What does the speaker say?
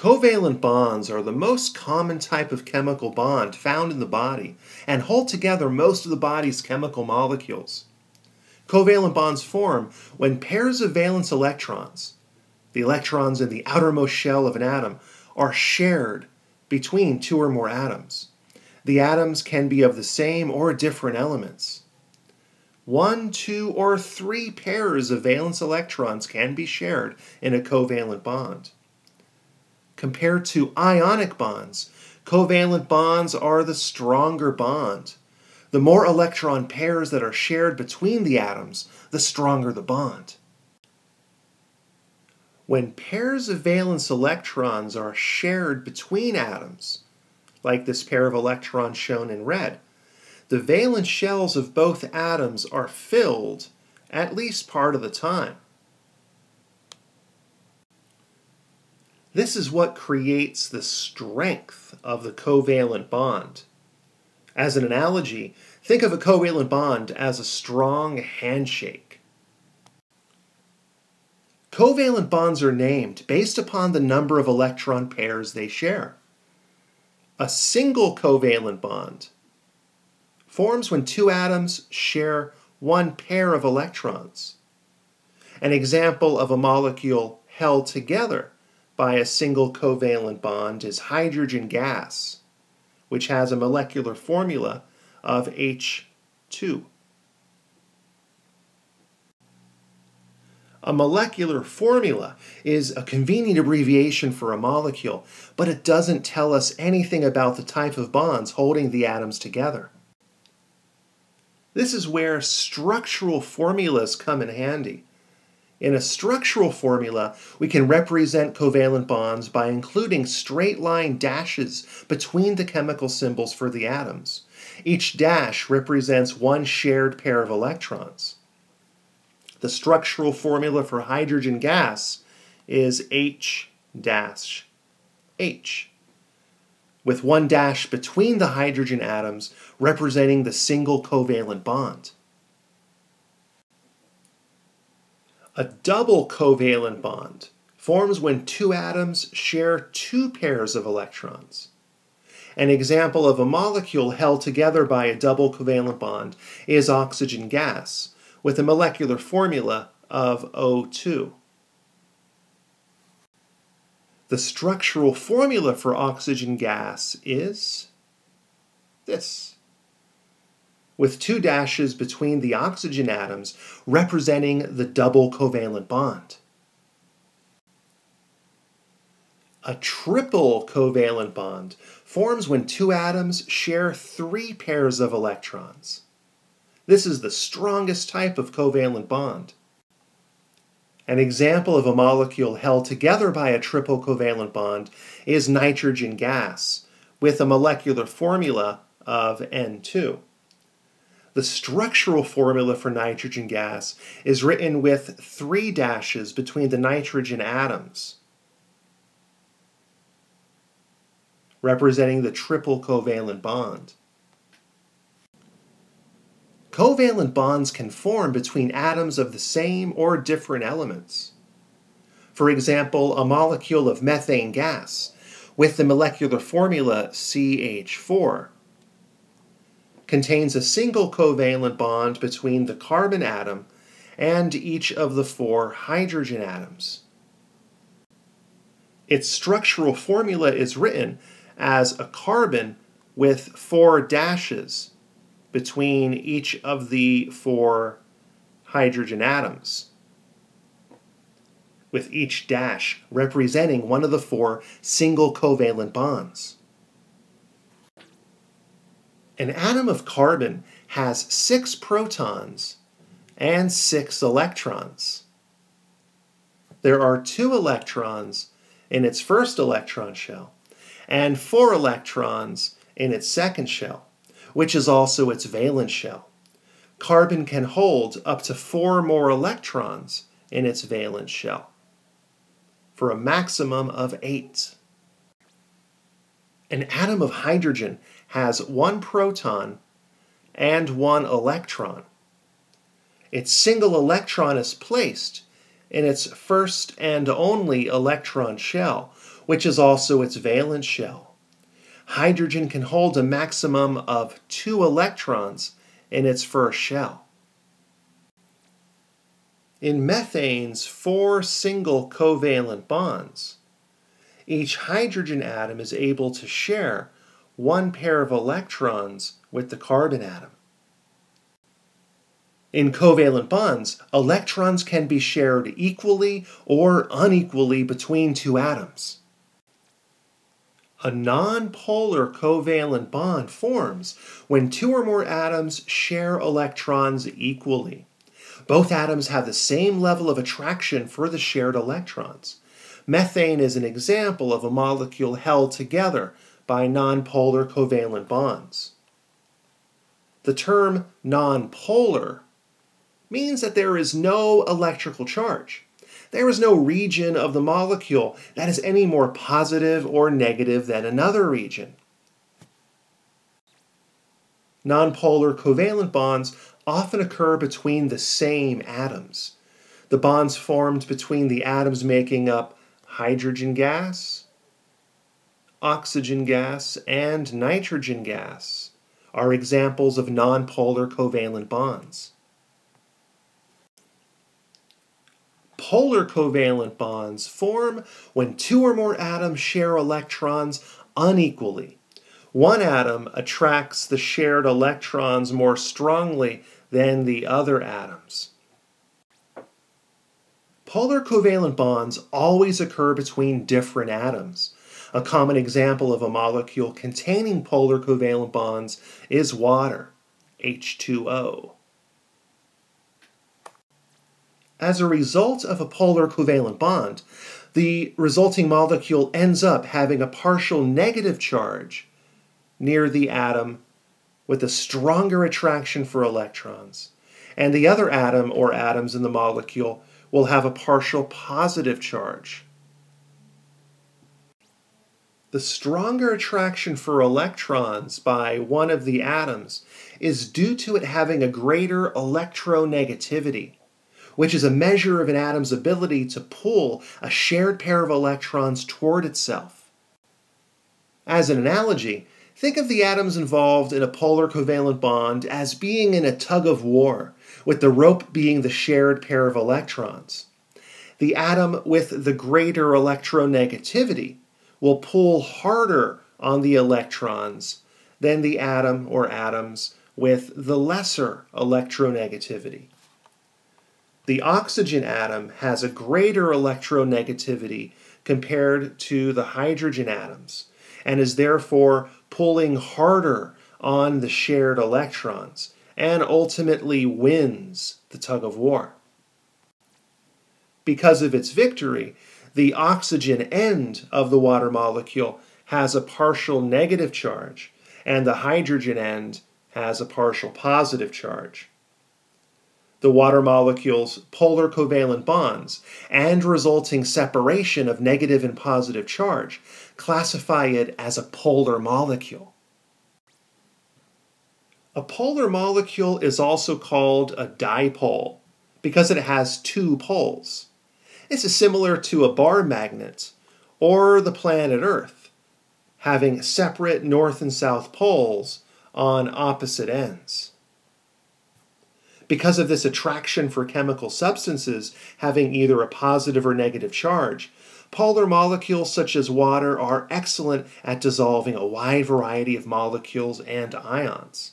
Covalent bonds are the most common type of chemical bond found in the body and hold together most of the body's chemical molecules. Covalent bonds form when pairs of valence electrons, the electrons in the outermost shell of an atom, are shared between two or more atoms. The atoms can be of the same or different elements. One, two, or three pairs of valence electrons can be shared in a covalent bond. Compared to ionic bonds, covalent bonds are the stronger bond. The more electron pairs that are shared between the atoms, the stronger the bond. When pairs of valence electrons are shared between atoms, like this pair of electrons shown in red, the valence shells of both atoms are filled at least part of the time. This is what creates the strength of the covalent bond. As an analogy, think of a covalent bond as a strong handshake. Covalent bonds are named based upon the number of electron pairs they share. A single covalent bond forms when two atoms share one pair of electrons. An example of a molecule held together by a single covalent bond is hydrogen gas, which has a molecular formula of H2. A molecular formula is a convenient abbreviation for a molecule, but it doesn't tell us anything about the type of bonds holding the atoms together. This is where structural formulas come in handy. In a structural formula, we can represent covalent bonds by including straight line dashes between the chemical symbols for the atoms. Each dash represents one shared pair of electrons. The structural formula for hydrogen gas is H dash H, with one dash between the hydrogen atoms representing the single covalent bond. A double covalent bond forms when two atoms share two pairs of electrons. An example of a molecule held together by a double covalent bond is oxygen gas, with a molecular formula of O2. The structural formula for oxygen gas is this with two dashes between the oxygen atoms representing the double covalent bond. A triple covalent bond forms when two atoms share three pairs of electrons. This is the strongest type of covalent bond. An example of a molecule held together by a triple covalent bond is nitrogen gas, with a molecular formula of N2. The structural formula for nitrogen gas is written with three dashes between the nitrogen atoms, representing the triple covalent bond. Covalent bonds can form between atoms of the same or different elements. For example, a molecule of methane gas with the molecular formula CH4 contains a single covalent bond between the carbon atom and each of the four hydrogen atoms. Its structural formula is written as a carbon with four dashes between each of the four hydrogen atoms, with each dash representing one of the four single covalent bonds. An atom of carbon has six protons and six electrons. There are two electrons in its first electron shell and four electrons in its second shell, which is also its valence shell. Carbon can hold up to four more electrons in its valence shell for a maximum of eight. An atom of hydrogen has one proton and one electron. Its single electron is placed in its first and only electron shell, which is also its valence shell. Hydrogen can hold a maximum of two electrons in its first shell. In methane's four single covalent bonds, each hydrogen atom is able to share one pair of electrons with the carbon atom. In covalent bonds, electrons can be shared equally or unequally between two atoms. A nonpolar covalent bond forms when two or more atoms share electrons equally. Both atoms have the same level of attraction for the shared electrons. Methane is an example of a molecule held together by nonpolar covalent bonds. The term nonpolar means that there is no electrical charge. There is no region of the molecule that is any more positive or negative than another region. Nonpolar covalent bonds often occur between the same atoms. The bonds formed between the atoms making up hydrogen gas, oxygen gas, and nitrogen gas are examples of nonpolar covalent bonds. Polar covalent bonds form when two or more atoms share electrons unequally. One atom attracts the shared electrons more strongly than the other atoms. Polar covalent bonds always occur between different atoms. A common example of a molecule containing polar covalent bonds is water, H2O. As a result of a polar covalent bond, the resulting molecule ends up having a partial negative charge near the atom with a stronger attraction for electrons, and the other atom or atoms in the molecule will have a partial positive charge. The stronger attraction for electrons by one of the atoms is due to it having a greater electronegativity which is a measure of an atom's ability to pull a shared pair of electrons toward itself. As an analogy, think of the atoms involved in a polar covalent bond as being in a tug of war, with the rope being the shared pair of electrons. The atom with the greater electronegativity will pull harder on the electrons than the atom or atoms with the lesser electronegativity the oxygen atom has a greater electronegativity compared to the hydrogen atoms and is therefore pulling harder on the shared electrons and ultimately wins the tug of war. Because of its victory, the oxygen end of the water molecule has a partial negative charge, and the hydrogen end has a partial positive charge the water molecule's polar covalent bonds and resulting separation of negative and positive charge classify it as a polar molecule. A polar molecule is also called a dipole because it has two poles. This is similar to a bar magnet or the planet Earth, having separate north and south poles on opposite ends. Because of this attraction for chemical substances having either a positive or negative charge, polar molecules such as water are excellent at dissolving a wide variety of molecules and ions.